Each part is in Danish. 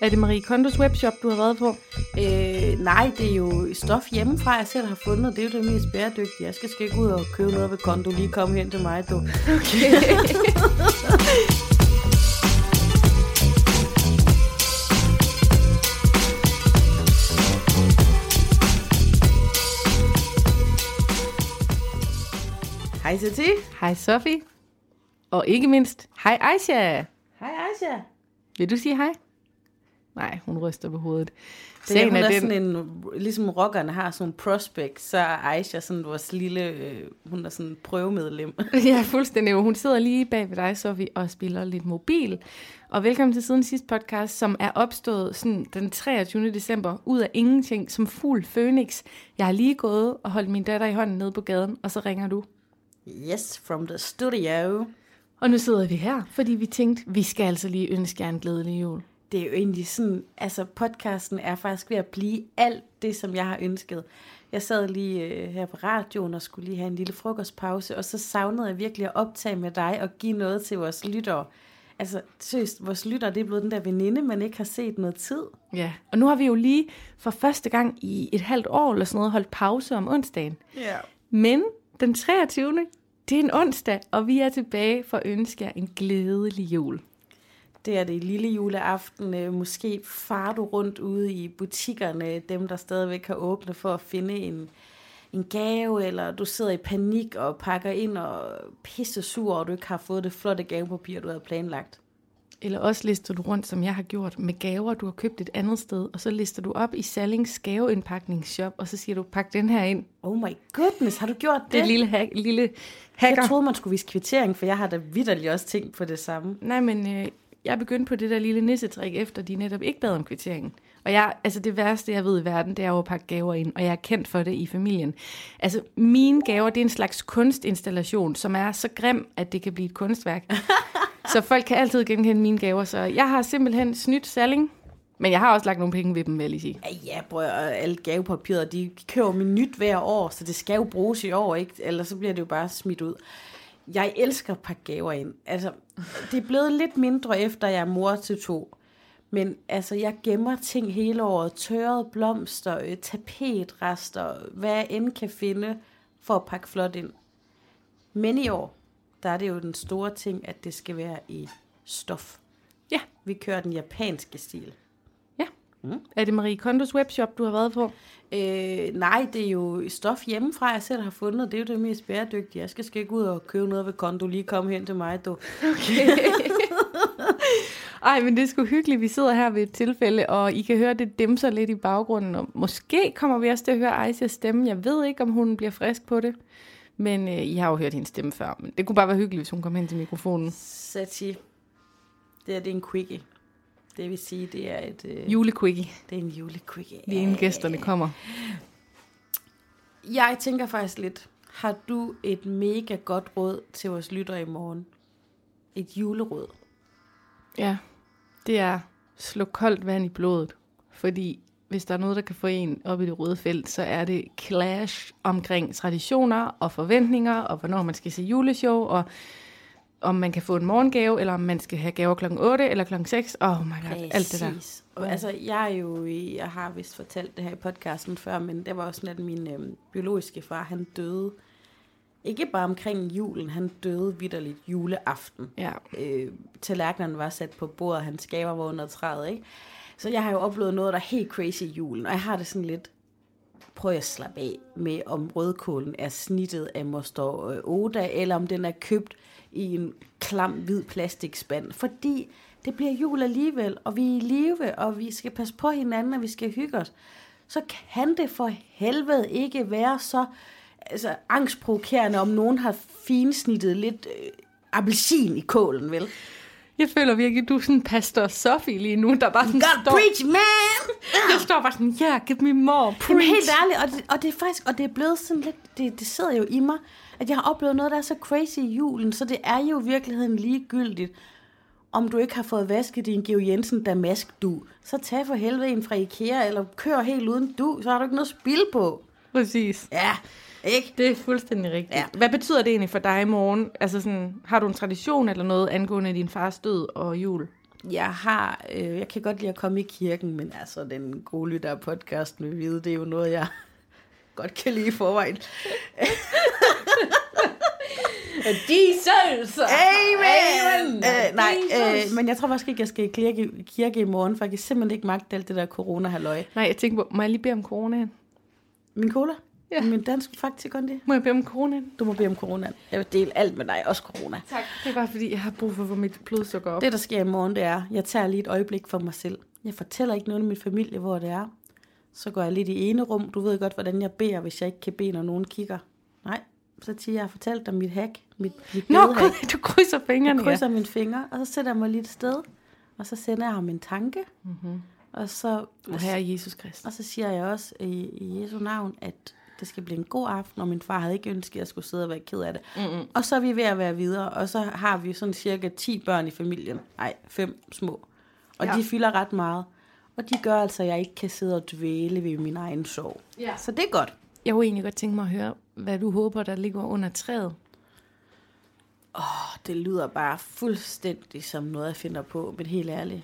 Er det Marie Kondos webshop, du har været på? Øh, nej, det er jo stof hjemmefra, jeg selv har fundet. Det er jo det mest bæredygtige. Jeg skal ikke ud og købe noget ved Kondo. Lige komme hen til mig, du. Okay. Hej, Sati. hej Sofie. Og ikke mindst, hej Aisha. Hej, Aisha. Vil du sige hej? Nej, hun ryster på hovedet. Det er, hun er, sådan en, ligesom rockerne har sådan en prospect, så er Aisha sådan vores lille, øh, hun er sådan en prøvemedlem. Ja, fuldstændig. Hun sidder lige bag ved dig, Sofie, og spiller lidt mobil. Og velkommen til siden sidste podcast, som er opstået sådan den 23. december, ud af ingenting, som fuld Phoenix. Jeg har lige gået og holdt min datter i hånden nede på gaden, og så ringer du. Yes, from the studio. Og nu sidder vi her, fordi vi tænkte, vi skal altså lige ønske jer en glædelig jul. Det er jo egentlig sådan, altså podcasten er faktisk ved at blive alt det, som jeg har ønsket. Jeg sad lige øh, her på radioen og skulle lige have en lille frokostpause, og så savnede jeg virkelig at optage med dig og give noget til vores lyttere. Altså, seriøst, vores lyttere, det er blevet den der veninde, man ikke har set noget tid. Ja, og nu har vi jo lige for første gang i et halvt år eller sådan noget holdt pause om onsdagen. Ja. Men den 23. Det er en onsdag, og vi er tilbage for at ønske jer en glædelig jul. Det er det lille juleaften. Øh, Måske far du rundt ude i butikkerne, dem der stadigvæk har åbne for at finde en, en gave, eller du sidder i panik og pakker ind og pisse sur, og du ikke har fået det flotte gavepapir, du havde planlagt. Eller også lister du rundt, som jeg har gjort, med gaver, du har købt et andet sted, og så lister du op i Sallings gaveindpakningsshop, og så siger du, pak den her ind. Oh my goodness, har du gjort det? Det et lille, hack, lille hacker. Jeg troede, man skulle vise kvittering, for jeg har da vidderligt også tænkt på det samme. Nej, men øh, jeg begyndte på det der lille nissetrik, efter de netop ikke bad om kvitteringen. Og jeg, altså det værste, jeg ved i verden, det er jo at pakke gaver ind, og jeg er kendt for det i familien. Altså, mine gaver, det er en slags kunstinstallation, som er så grim, at det kan blive et kunstværk. så folk kan altid genkende mine gaver, så jeg har simpelthen snydt Salling, men jeg har også lagt nogle penge ved dem, vil jeg lige sige. Ja, bror, alle gavepapirer, de køber min nyt hver år, så det skal jo bruges i år, ikke? Ellers så bliver det jo bare smidt ud. Jeg elsker at pakke gaver ind. Altså, det er blevet lidt mindre, efter jeg er mor til to. Men altså, jeg gemmer ting hele året. Tørrede blomster, øh, tapetrester, hvad jeg end kan finde for at pakke flot ind. Men i år, der er det jo den store ting, at det skal være i stof. Ja. Vi kører den japanske stil. Mm. Er det Marie Kondos webshop, du har været på? Øh, nej, det er jo stof hjemmefra, jeg selv har fundet. Det er jo det mest bæredygtige. Jeg skal, skal ikke ud og købe noget ved Kondo. Lige komme hen til mig, du. Okay. Ej, men det er sgu hyggeligt. Vi sidder her ved et tilfælde, og I kan høre, det dimser lidt i baggrunden. Og måske kommer vi også til at høre Aisas stemme. Jeg ved ikke, om hun bliver frisk på det. Men øh, I har jo hørt hendes stemme før. Men det kunne bare være hyggeligt, hvis hun kom hen til mikrofonen. Sati, det er, det er en quickie. Det vil sige, det er et... Øh, Julequickie, det er en julequickie. lige inden gæsterne kommer. Jeg tænker faktisk lidt, har du et mega godt råd til vores lyttere i morgen? Et juleråd. Ja, det er slå koldt vand i blodet. Fordi hvis der er noget, der kan få en op i det røde felt, så er det clash omkring traditioner og forventninger, og hvornår man skal se juleshow, og om man kan få en morgengave, eller om man skal have gaver klokken 8 eller klokken 6. Oh my god, alt det der. Præcis. Og altså, jeg er jo, jeg har vist fortalt det her i podcasten før, men det var også sådan, at min øhm, biologiske far, han døde, ikke bare omkring julen, han døde vidderligt juleaften. Ja, Øh, tallerkenerne var sat på bordet, hans gaver var under træet, ikke? Så jeg har jo oplevet noget, der er helt crazy i julen, og jeg har det sådan lidt, prøv at slappe af med, om rødkålen er snittet af Moster øh, Oda, eller om den er købt i en klam hvid plastikspand. Fordi det bliver jul alligevel, og vi er i live, og vi skal passe på hinanden, og vi skal hygge os. Så kan det for helvede ikke være så altså, angstprovokerende, om nogen har finsnittet lidt øh, appelsin i kålen, vel? Jeg føler virkelig, du er sådan pastor Sofie lige nu, der bare sådan God står, preach, man! jeg står bare sådan, ja, yeah, give me more, Jamen, preach. helt ærligt, og det, og det er faktisk, og det er blevet sådan lidt, det, det sidder jo i mig, at jeg har oplevet noget, der er så crazy i julen, så det er jo i virkeligheden ligegyldigt, om du ikke har fået vasket din Geo Jensen damask du, så tag for helvede en fra Ikea, eller kør helt uden du, så har du ikke noget spil på. Præcis. Ja, ikke? Det er fuldstændig rigtigt. Ja. Hvad betyder det egentlig for dig i morgen? Altså sådan, har du en tradition eller noget angående din fars død og jul? Jeg har, øh, jeg kan godt lide at komme i kirken, men altså den gode lytter af podcasten vil vide, det er jo noget, jeg godt kan lide i forvejen. Jesus! Amen! Øh, nej, øh, men jeg tror faktisk ikke, jeg skal i kirke, kirke i morgen, for jeg kan simpelthen ikke magte alt det der corona-halløj. Nej, jeg tænker på, må jeg lige bede om coronaen? Min cola? Ja. Min dansk faktisk kondi. Må jeg bede om coronaen? Du må bede om corona. Jeg vil dele alt med dig, også corona. Tak. Det er bare fordi, jeg har brug for at få mit blodsukker op. Det, der sker i morgen, det er, jeg tager lige et øjeblik for mig selv. Jeg fortæller ikke noget af min familie, hvor det er. Så går jeg lidt i ene rum. Du ved godt, hvordan jeg beder, hvis jeg ikke kan bede, når nogen kigger. Nej, så siger jeg, jeg har fortalt dig mit hack. Mit, mit Nå, du krydser fingrene. Jeg krydser mine fingre, og så sætter jeg mig lige et sted. Og så sender jeg ham en tanke. Mm-hmm. Og, så, Ja. Og herre Jesus Kristus. og så siger jeg også i, i Jesu navn, at det skal blive en god aften, og min far havde ikke ønsket, at jeg skulle sidde og være ked af det. Mm-hmm. Og så er vi ved at være videre, og så har vi sådan cirka 10 børn i familien. Nej, fem små. Og Ja. de fylder ret meget. Og de gør altså, at jeg ikke kan sidde og dvæle ved min egen sorg. Ja. Så det er godt. Jeg kunne egentlig godt tænke mig at høre, hvad du håber, der ligger under træet. Åh, det lyder bare fuldstændig som noget, jeg finder på, men helt ærligt,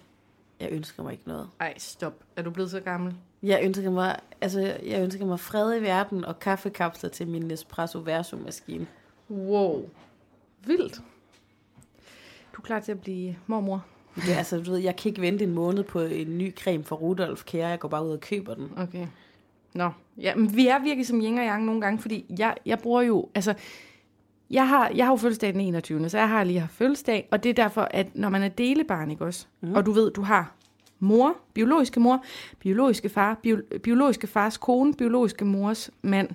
jeg ønsker mig ikke noget. Ej, stop. Er du blevet så gammel? Jeg ønsker mig, altså, jeg ønsker mig fred i verden og kaffekapsler til min Nespresso Verso-maskine. Wow. Vildt. Du er klar til at blive mormor? Det, er, altså, du ved, jeg kan ikke vente en måned på en ny creme fra Rudolf Kære. Jeg går bare ud og køber den. Okay. Nå, ja, men vi er virkelig som yin og yang nogle gange, fordi jeg, jeg bruger jo, altså, jeg har, jeg har jo fødselsdag den 21. Så jeg har lige haft fødselsdag, og det er derfor, at når man er delebarn, ikke også, mm. og du ved, du har mor, biologiske mor, biologiske far, bio, biologiske fars kone, biologiske mors mand,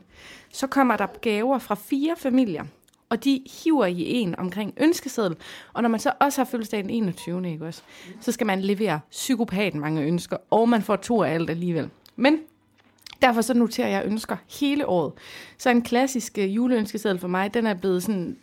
så kommer der gaver fra fire familier, og de hiver i en omkring ønskeseddel, og når man så også har fødselsdag den 21. Ikke også, så skal man levere psykopat mange ønsker, og man får to af alt alligevel. Men Derfor så noterer jeg ønsker hele året. Så en klassisk øh, juleønskeseddel for mig, den er blevet sådan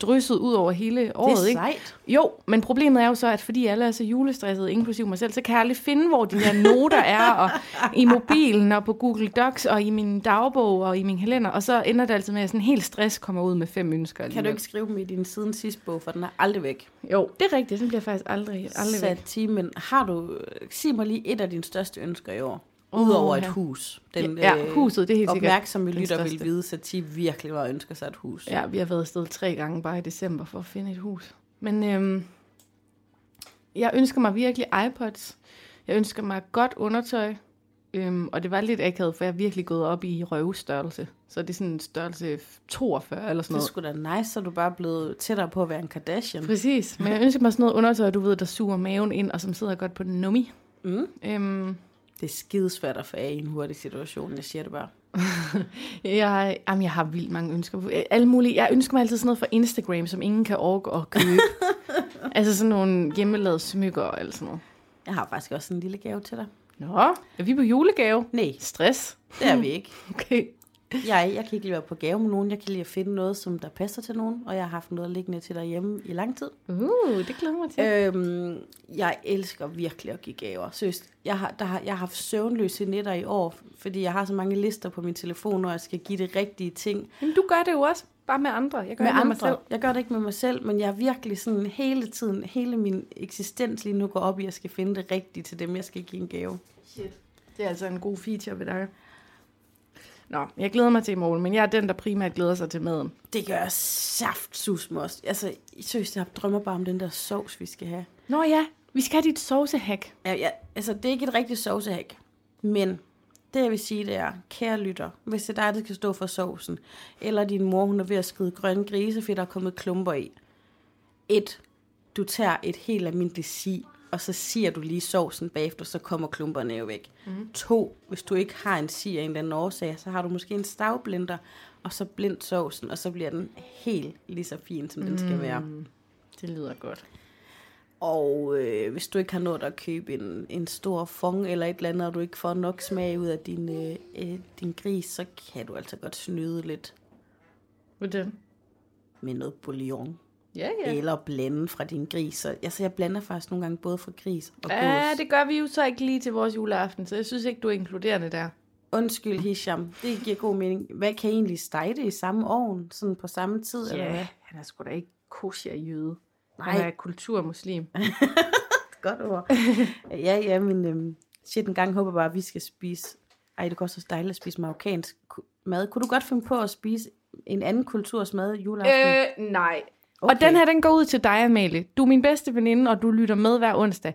drysset ud over hele året. det er ikke? sejt. Jo, men problemet er jo så, at fordi alle er så julestressede, inklusive mig selv, så kan jeg aldrig finde, hvor de her noter er, og i mobilen, og på Google Docs, og i min dagbog, og i min kalender, og så ender det altid med, at jeg sådan helt stress kommer ud med fem ønsker. Kan du ikke skrive dem i din siden sidste bog, for den er aldrig væk. Jo, det er rigtigt, den bliver faktisk aldrig, aldrig væk. Sat timen. Har du, sig mig lige et af dine største ønsker i år. Udover et ja. hus. Den, Ja, øh, huset, det er helt sikkert Opmærksomme lytter vil vide, at Ti virkelig var ønsker sig et hus. Ja, vi har været afsted tre gange bare i december for at finde et hus. Men øhm, jeg ønsker mig virkelig iPods. Jeg ønsker mig godt undertøj. Øhm, og det var lidt akavet, for jeg er virkelig gået op i røvstørrelse. Så det er sådan en størrelse 42 eller sådan Det er noget. sgu da nice, så er du bare blevet tættere på at være en Kardashian. Præcis. Men jeg ønsker mig sådan noget undertøj, du ved, der suger maven ind, og som sidder godt på den nummi. Mm. Øhm, Det er skidesvært at få af i en hurtig situation, jeg siger det bare. jeg, jamen, jeg har vildt mange ønsker. Alle mulige. Jeg ønsker mig altid sådan noget fra Instagram, som ingen kan orke at købe. altså sådan nogle hjemmelavede smykker og alt sådan noget. Jeg har faktisk også en lille gave til dig. Nå, er vi på julegave? Nej, Stress. det er vi ikke. Okay. Jeg, jeg kan ikke lide at være på gave med nogen. Jeg kan lide at finde noget, som der passer til nogen. Og jeg har haft noget liggende til derhjemme i lang tid. Uh, det glæder mig til. Øhm, jeg elsker virkelig at give gaver. Seriøst, jeg har, der har, jeg har haft søvnløse nætter i år, fordi jeg har så mange lister på min telefon, når jeg skal give det rigtige ting. Men du gør det jo også, bare med andre. Jeg gør med det med andre. mig selv. Jeg gør det ikke med mig selv, men jeg er virkelig sådan hele tiden, hele min eksistens lige nu går op i, at jeg skal finde det rigtige til dem, jeg skal give en gave. Shit. Det er altså en god feature ved dig. Nå, jeg glæder mig til i morgen, men jeg er den, der primært glæder sig til maden. Det gør jeg saftsus med os. Altså, seriøst, jeg drømmer bare om den der sovs, vi skal have. Nå ja, vi skal have dit saucehack. Ja, ja, altså, det er ikke et rigtigt sovsehæk, men det jeg vil sige, det er, kære lytter, hvis det er dig, der skal stå for sovsen, eller din mor, hun er ved at skride grønne grise, fordi der er kommet klumper i. Et, du tager et helt almindeligt si, og så siger du lige sovsen bagefter, så kommer klumperne jo væk. Mm. To, hvis du ikke har en si af en eller anden årsag, så har du måske en stavblender, og så blind sovsen, og så bliver den helt lige så fin, som den skal være. Det lyder godt. Og øh, hvis du ikke har nået at købe en, en stor fong eller et eller andet, og du ikke får nok smag ud af din, øh, øh, din gris, så kan du altså godt snyde lidt Hvordan? med noget bouillon. Ja, Ja. Eller blande fra din gris. Så, altså, jeg blander faktisk nogle gange både fra gris og Ja, gås. det gør vi jo så ikke lige til vores juleaften, så jeg synes ikke, du er inkluderende der. Undskyld, Hisham. Det giver god mening. Hvad kan I egentlig stege det i samme ovn? Sådan på samme tid? Eller hvad? Ja, han er sgu da ikke kosher jøde. Nej. Han er kulturmuslim. Godt ord. ja, ja, men øhm, shit, en gang håber bare, at vi skal spise... Ej, det går så dejligt at spise marokkansk mad. Kunne du godt finde på at spise en anden kulturs mad juleaften? Øh, nej. Okay. Og den her, den går ud til dig, Amalie. Du er min bedste veninde, og du lytter med hver onsdag.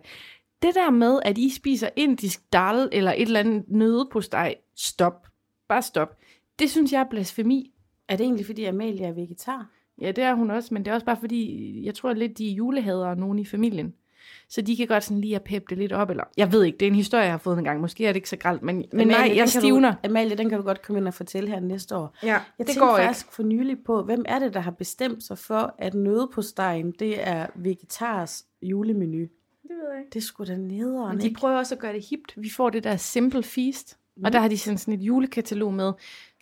Det der med, at I spiser indisk dal eller et eller andet nøde på steg, stop. Bare stop. Det synes jeg er blasfemi. Er det egentlig, fordi Amalie er vegetar? Ja, det er hun også, men det er også bare fordi, jeg tror lidt, de er julehadere nogen i familien. Så de kan godt sådan lige at peppe det lidt op, eller... Jeg ved ikke, det er en historie, jeg har fået en gang. Måske er det ikke så gralt, men, men nej, den jeg stivner. Du, Amalie, den kan du godt komme ind og fortælle her næste år. Ja, Jeg det går ikke. faktisk for nylig på, hvem er det, der har bestemt sig for, at nøde på stegen, det er vegetars julemenu. Det ved jeg ikke. Det skulle da nederen, Men de ikke? prøver også at gøre det hipt. Vi får det der Simple Feast, mm. og der har de sådan, sådan et julekatalog med.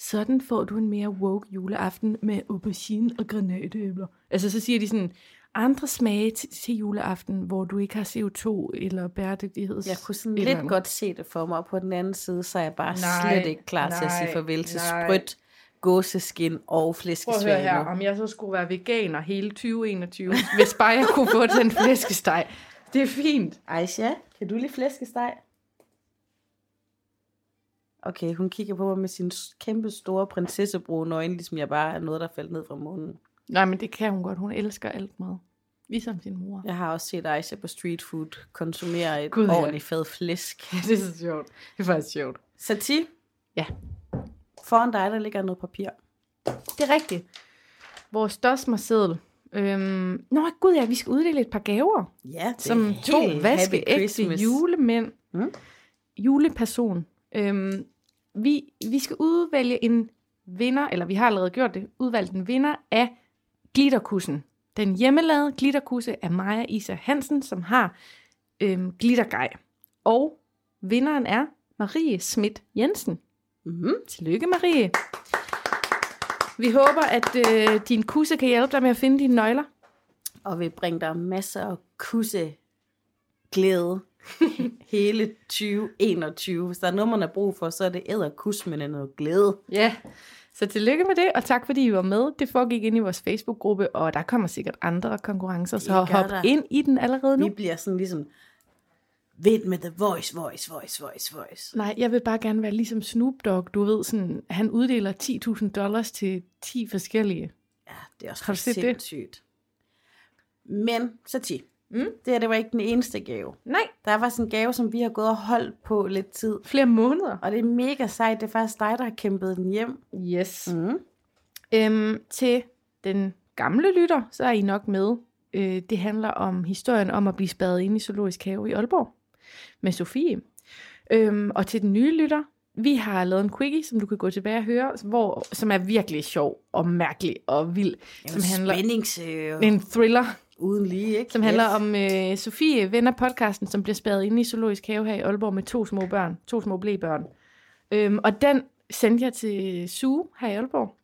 Sådan får du en mere woke juleaften med aubergine og granatæbler. Altså så siger de sådan, andre smage til, til juleaften, hvor du ikke har CO2 eller bæredygtigheds... Jeg kunne sådan lidt andet. godt se det for mig, og på den anden side, så er jeg bare Nej, slet ikke klar til at sige nej, farvel til nej. sprødt, gåseskin og Prøv flæskesvag høre her, om jeg så skulle være veganer hele 2021, hvis bare jeg kunne få den flæskesteg. Det er fint. Aisha, kan du lide flæskesteg? Okay, hun kigger på mig med sine kæmpe store prinsessebrune øjne, ligesom jeg bare er noget, der faldt ned fra munden. Nej, men det kan hun godt. Hun elsker alt mad. Ligesom sin mor. Jeg har også set Aisha på street food konsumere et Gud, Gud, ja. ordentligt fad flæsk. det er så sjovt. Det er faktisk sjovt. Sati, Ja. foran dig, der ligger noget papir. Det er rigtigt. Vores dosmerseddel. Øhm, nå gud ja, vi skal uddele et par gaver. Ja, det Som to vaskeægte julemænd. Mm. Juleperson. Øhm, vi, vi skal udvælge en vinder, eller vi har allerede gjort det, udvalgt en vinder af glitterkussen. Den hjemmelavede glitterkusse af Maja Isa Hansen, som har øhm, glittergej. Og vinderen er Marie Schmidt Jensen. Mm-hmm. Tillykke, Marie. Vi håber, at øh, din kusse kan hjælpe dig med at finde dine nøgler. Og vi bringer dig masser af kusse glæde hele 2021. Hvis der er noget, man har brug for, så er det æderkus med noget glæde. Ja. Så tillykke med det, og tak fordi I var med. Det foregik ind i vores Facebook-gruppe, og der kommer sikkert andre konkurrencer, så Det hop der. ind i den allerede nu. Vi bliver sådan ligesom, vind med the voice, voice, voice, voice, voice. Nej, jeg vil bare gerne være ligesom Snoop Dogg, du ved, sådan, han uddeler 10.000 dollars til 10 forskellige. Ja, det er også Har du set det? sindssygt. Men, så 10. Mm. Det her, det var ikke den eneste gave. Nej, Der var sådan en gave, som vi har gået og holdt på lidt tid. flere måneder. Og det er mega sejt. Det er faktisk dig, der har kæmpet den hjem. Yes. Mm. Øhm, til den gamle lytter, så er I nok med. Øh, det handler om historien om at blive spadet ind i Zoologisk Have i Aalborg med Sofie. Øhm, og til den nye lytter, vi har lavet en quickie, som du kan gå tilbage og høre, hvor, som er virkelig sjov og mærkelig og vild. Som handler, Spændings en thriller, uden lige, ikke? som handler om øh, Sofie, ven af podcasten, som bliver spadet inde i Zoologisk Have her i Aalborg med to små børn, to små blæbørn. Øhm, og den sendte jeg til Sue her i Aalborg,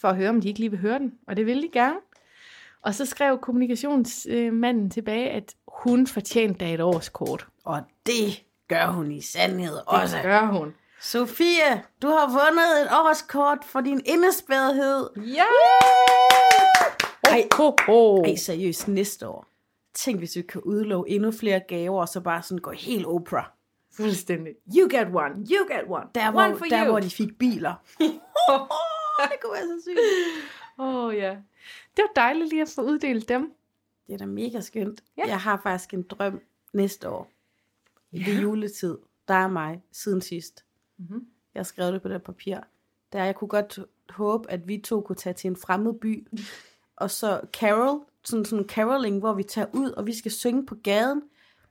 for at høre, om de ikke lige vil høre den. Og det ville de gerne. Og så skrev kommunikationsmanden tilbage, at hun fortjente da et årskort. Og det gør hun i sandhed også. Det gør hun. Sofie, du har vundet et årskort for din indespærrethed. Ja! Ej, Ho, ho. ej, seriøst, næste år. Tænk, hvis vi kan udlove endnu flere gaver, og så bare sådan gå helt Oprah. Fuldstændig. You get one, you get one. Der, one hvor, for der you. hvor de fik biler. det kunne være så sygt. Åh oh, ja. Det var dejligt lige at få uddelt dem. Det er da mega skønt. Ja. Jeg har faktisk en drøm næste år. Ja. Ved juletid. Der er mig siden sidst. Mhm. Jeg har skrevet det på det papir. Der jeg kunne godt håbe, at vi to kunne tage til en fremmed by. Og så carol, sådan sådan caroling, hvor vi tager ud, og vi skal synge på gaden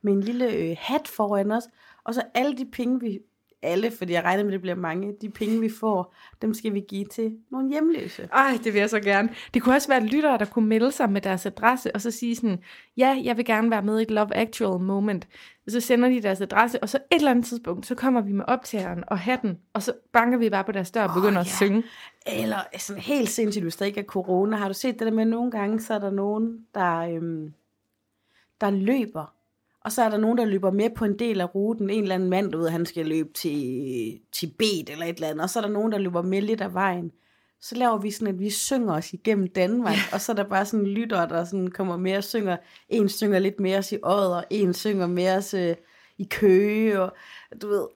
med en lille øh, hat foran os. Og så alle de penge, vi alle, fordi jeg regner med, at det bliver mange, de penge, vi får, dem skal vi give til nogle hjemløse. Ej, det vil jeg så gerne. Det kunne også være lyttere, der kunne melde sig med deres adresse, og så sige sådan, ja, jeg vil gerne være med i et Love Actual moment. Og så sender de deres adresse, og så et eller andet tidspunkt, så kommer vi med optageren og hatten, og så banker vi bare på deres dør og begynder at ja. synge. Eller sådan helt sindssygt, hvis der ikke er corona. Har du set det der med, at nogle gange, så er der nogen, der, øhm, der løber. Og så er der nogen, der løber med på en del af ruten. En eller anden mand, du ved, han skal løbe til Tibet eller et eller andet. Og så er der nogen, der løber med lidt af vejen. så laver vi sådan, at vi synger os igennem Danmark, og så er der bare sådan lytter, der sådan kommer mere og synger. En synger lidt mere i Odder, en synger mere øh, i Køge, og du ved,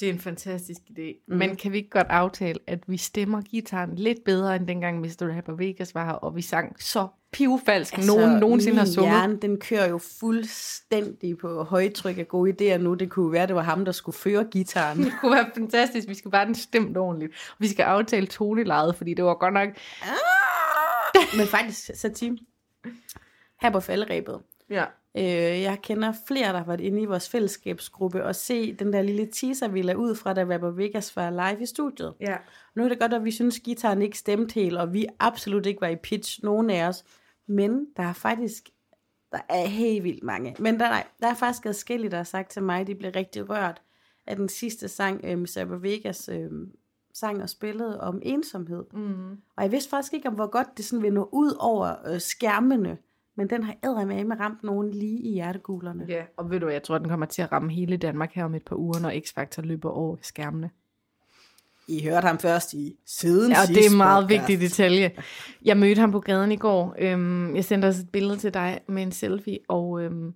det er en fantastisk idé. Mm. Men kan vi ikke godt aftale, at vi stemmer gitaren lidt bedre, end dengang Mr. Rapper Vegas var her, og vi sang så pivfalsk, altså, nogen nogensinde har sunget? Hjerne, den kører jo fuldstændig på højtryk af gode idéer nu. Det kunne være, det var ham, der skulle føre gitaren. det kunne være fantastisk. Vi skal bare den stemt ordentligt. Vi skal aftale tonelejet, fordi det var godt nok... Ah! Men faktisk, så team. Her på faldrebet. Ja. Øh, jeg kender flere, der har været inde i vores fællesskabsgruppe og se den der lille teaser, vi lavede ud fra, da Rapper Vegas var live i studiet. Ja. Nu er det godt, at vi synes, at gitaren ikke stemte helt, og vi absolut ikke var i pitch, nogen af os. Men der er faktisk, der er helt vildt mange. Men der, nej, der er faktisk adskillige, der har sagt til mig, de blev rigtig rørt af den sidste sang, øh, med Rapper Vegas øh, sang og spillede om ensomhed. Mm. Og jeg vidste faktisk ikke, om hvor godt det sådan vil nå ud over øh, skærmene. Men den har med ramt nogen lige i hjertegulerne. Ja, og ved du jeg tror, den kommer til at ramme hele Danmark her om et par uger, når X-Factor løber over skærmene. I hørte ham først i siden Ja, det er en meget podcast. vigtig detalje. Jeg mødte ham på gaden i går. Øhm, jeg sendte også et billede til dig med en selfie, og øhm,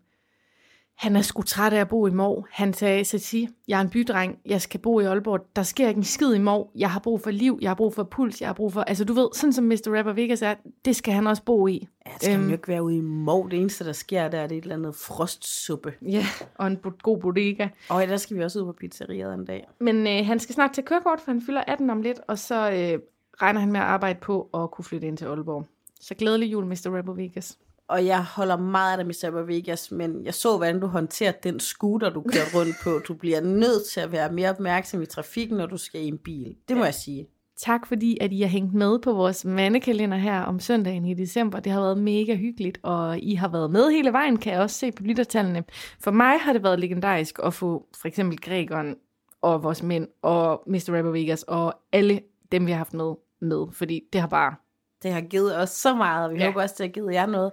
han er sgu træt af at bo i Mor. Han sagde, Sati, jeg er en bydreng, jeg skal bo i Aalborg. Der sker ikke en skid i Mor. Jeg har brug for liv, jeg har brug for puls, jeg har brug for... Altså du ved, sådan som Mr. Rapper Vegas er, det skal han også bo i. Ja, skal øhm, jo ikke være ude i Mor. Det eneste, der sker, der er det et eller andet frostsuppe. Ja, og en god bodega. Og der skal vi også ud på pizzeriet en dag. Men øh, han skal snart til kørekort, for han fylder 18 om lidt, og så øh, regner han med at arbejde på at kunne flytte ind til Aalborg. Så glædelig jul, Mr. Rapper Vegas og jeg holder meget af dig, Mr. Vegas, men jeg så, hvordan du håndterer den scooter, du kører rundt på. Du bliver nødt til at være mere opmærksom i trafikken, når du skal i en bil. Det må ja. jeg sige. Tak fordi, at I har hængt med på vores mandekalender her om søndagen i december. Det har været mega hyggeligt, og I har været med hele vejen, kan jeg også se på lyttertallene. For mig har det været legendarisk at få for eksempel Gregeren og vores mænd og Mr. Rapper Vegas og alle dem, vi har haft med, med. Fordi det har bare... Det har givet os så meget, og vi ja. håber også, det har givet jer noget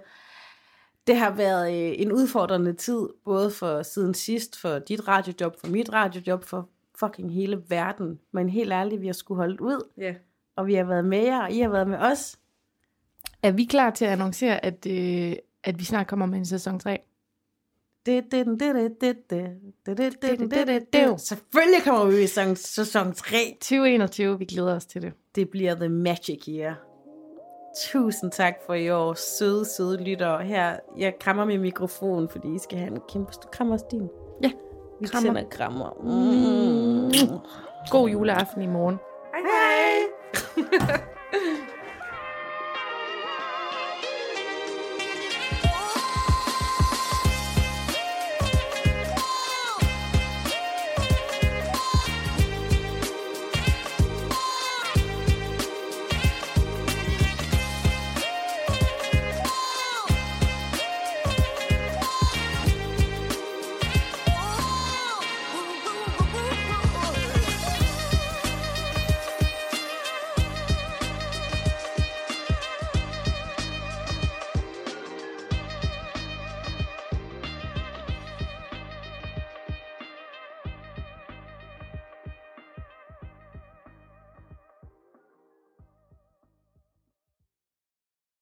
det har været øh, en udfordrende tid, både for siden sidst, for dit radiojob, for mit radiojob, for fucking hele verden. Men helt ærligt, vi har skulle holde ud. Ja. Og vi har været med jer, og I har været med os. Er vi klar til at annoncere, at, øh, at vi snart kommer med en sæson 3? Selvfølgelig kommer vi i sæson 3. 2021, vi glæder os til det. Det bliver the magic year. Tusind tak for i år, søde, søde lytter. Her, jeg krammer min mikrofon, fordi I skal have en kæmpe... Du krammer også din. Ja, Vi krammer. sender krammer. Mm. God juleaften i morgen. Hej hej!